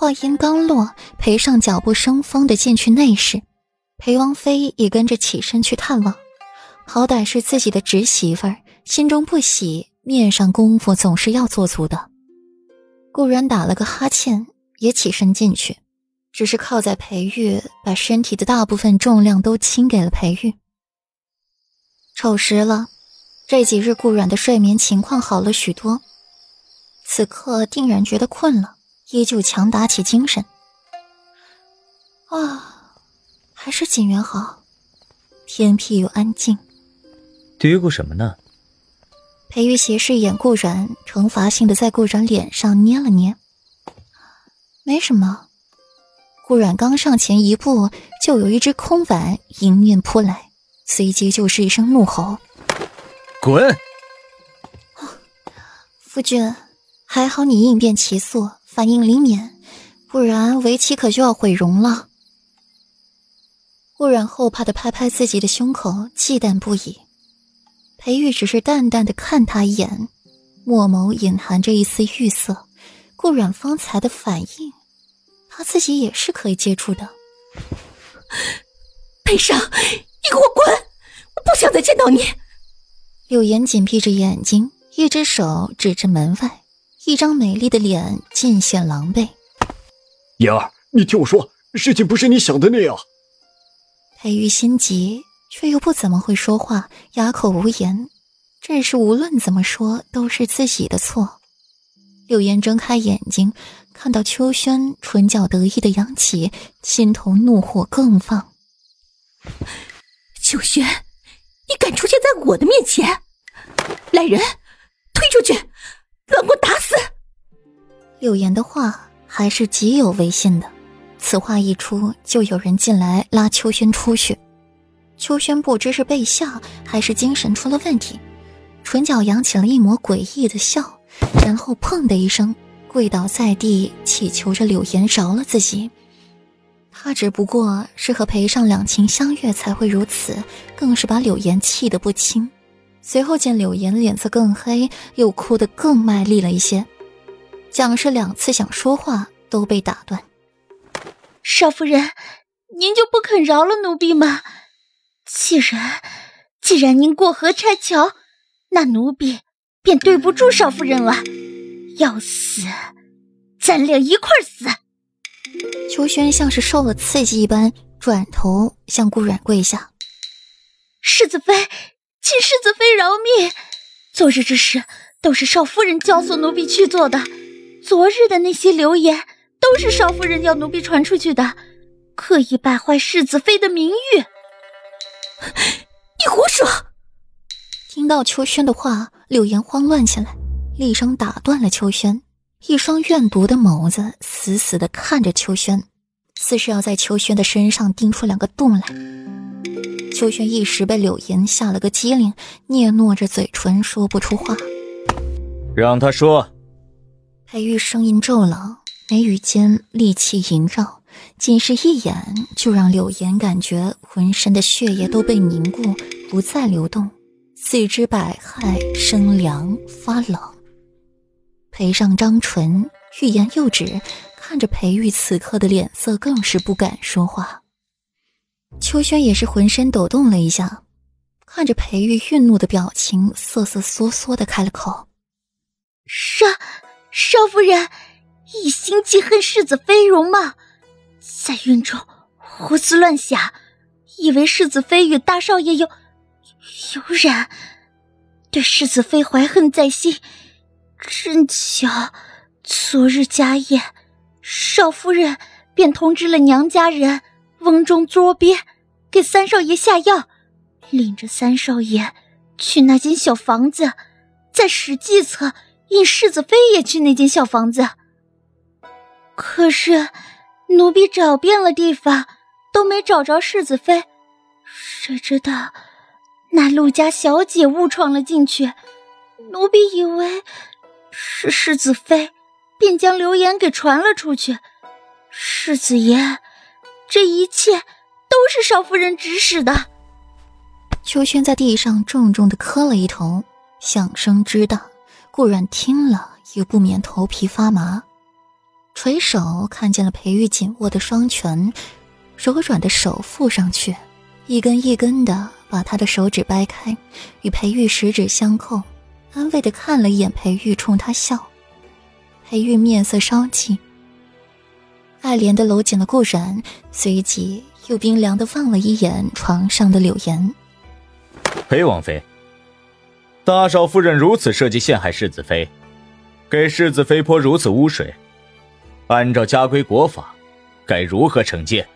话音刚落，裴尚脚步生风的进去内室，裴王妃也跟着起身去探望。好歹是自己的侄媳妇儿，心中不喜，面上功夫总是要做足的。顾然打了个哈欠，也起身进去，只是靠在裴玉，把身体的大部分重量都倾给了裴玉。丑时了，这几日顾然的睡眠情况好了许多，此刻定然觉得困了，依旧强打起精神。啊，还是锦园好，偏僻又安静。嘀咕什么呢？裴玉斜视一眼顾然，惩罚性的在顾然脸上捏了捏。没什么。顾然刚上前一步，就有一只空碗迎面扑来，随即就是一声怒吼：“滚！”夫君，还好你应变奇速，反应灵敏，不然为妻可就要毁容了。顾然后怕的拍拍自己的胸口，忌惮不已。裴玉只是淡淡的看他一眼，墨眸隐含着一丝欲色。顾阮方才的反应，他自己也是可以接触的。裴尚，你给我滚！我不想再见到你。柳岩紧闭着眼睛，一只手指着门外，一张美丽的脸尽显狼狈。妍儿，你听我说，事情不是你想的那样。裴玉心急。却又不怎么会说话，哑口无言。这是无论怎么说都是自己的错。柳岩睁开眼睛，看到秋轩唇角得意的扬起，心头怒火更放。秋轩，你敢出现在我的面前？来人，推出去，乱棍打死！柳岩的话还是极有威信的。此话一出，就有人进来拉秋轩出去。秋轩不知是被吓还是精神出了问题，唇角扬起了一抹诡异的笑，然后砰的一声跪倒在地，祈求着柳岩饶了自己。他只不过是和裴尚两情相悦才会如此，更是把柳岩气得不轻。随后见柳岩脸色更黑，又哭得更卖力了一些。蒋氏两次想说话都被打断。少夫人，您就不肯饶了奴婢吗？既然既然您过河拆桥，那奴婢便对不住少夫人了。要死，咱俩一块死！秋轩像是受了刺激一般，转头向顾阮跪下：“世子妃，请世子妃饶命！昨日之事都是少夫人教唆奴婢去做的。昨日的那些流言，都是少夫人要奴婢传出去的，刻意败坏世子妃的名誉。”你胡说！听到秋轩的话，柳岩慌乱起来，厉声打断了秋轩。一双怨毒的眸子死死的看着秋轩，似是要在秋轩的身上钉出两个洞来。秋轩一时被柳岩吓了个机灵，嗫嚅着嘴唇，说不出话。让他说。裴玉声音骤冷，眉宇间戾气萦绕。仅是一眼，就让柳岩感觉浑身的血液都被凝固，不再流动，四肢百骸生凉发冷。裴尚张唇，欲言又止，看着裴玉此刻的脸色，更是不敢说话。秋轩也是浑身抖动了一下，看着裴玉愠怒的表情，瑟瑟缩缩的开了口：“少少夫人，一心记恨世子妃容貌。”在院中胡思乱想，以为世子妃与大少爷有有染，对世子妃怀恨在心。正巧昨日家宴，少夫人便通知了娘家人，瓮中捉鳖，给三少爷下药，领着三少爷去那间小房子，再使计策引世子妃也去那间小房子。可是。奴婢找遍了地方，都没找着世子妃。谁知道那陆家小姐误闯了进去，奴婢以为是世子妃，便将流言给传了出去。世子爷，这一切都是少夫人指使的。秋轩在地上重重的磕了一头，响声之大，顾然听了也不免头皮发麻。垂手看见了裴玉紧握的双拳，柔软的手附上去，一根一根的把他的手指掰开，与裴玉十指相扣，安慰的看了一眼裴玉，冲他笑。裴玉面色稍霁，爱怜的搂紧了顾然，随即又冰凉的望了一眼床上的柳岩。裴王妃，大少夫人如此设计陷害世子妃，给世子妃泼如此污水。按照家规国法，该如何惩戒？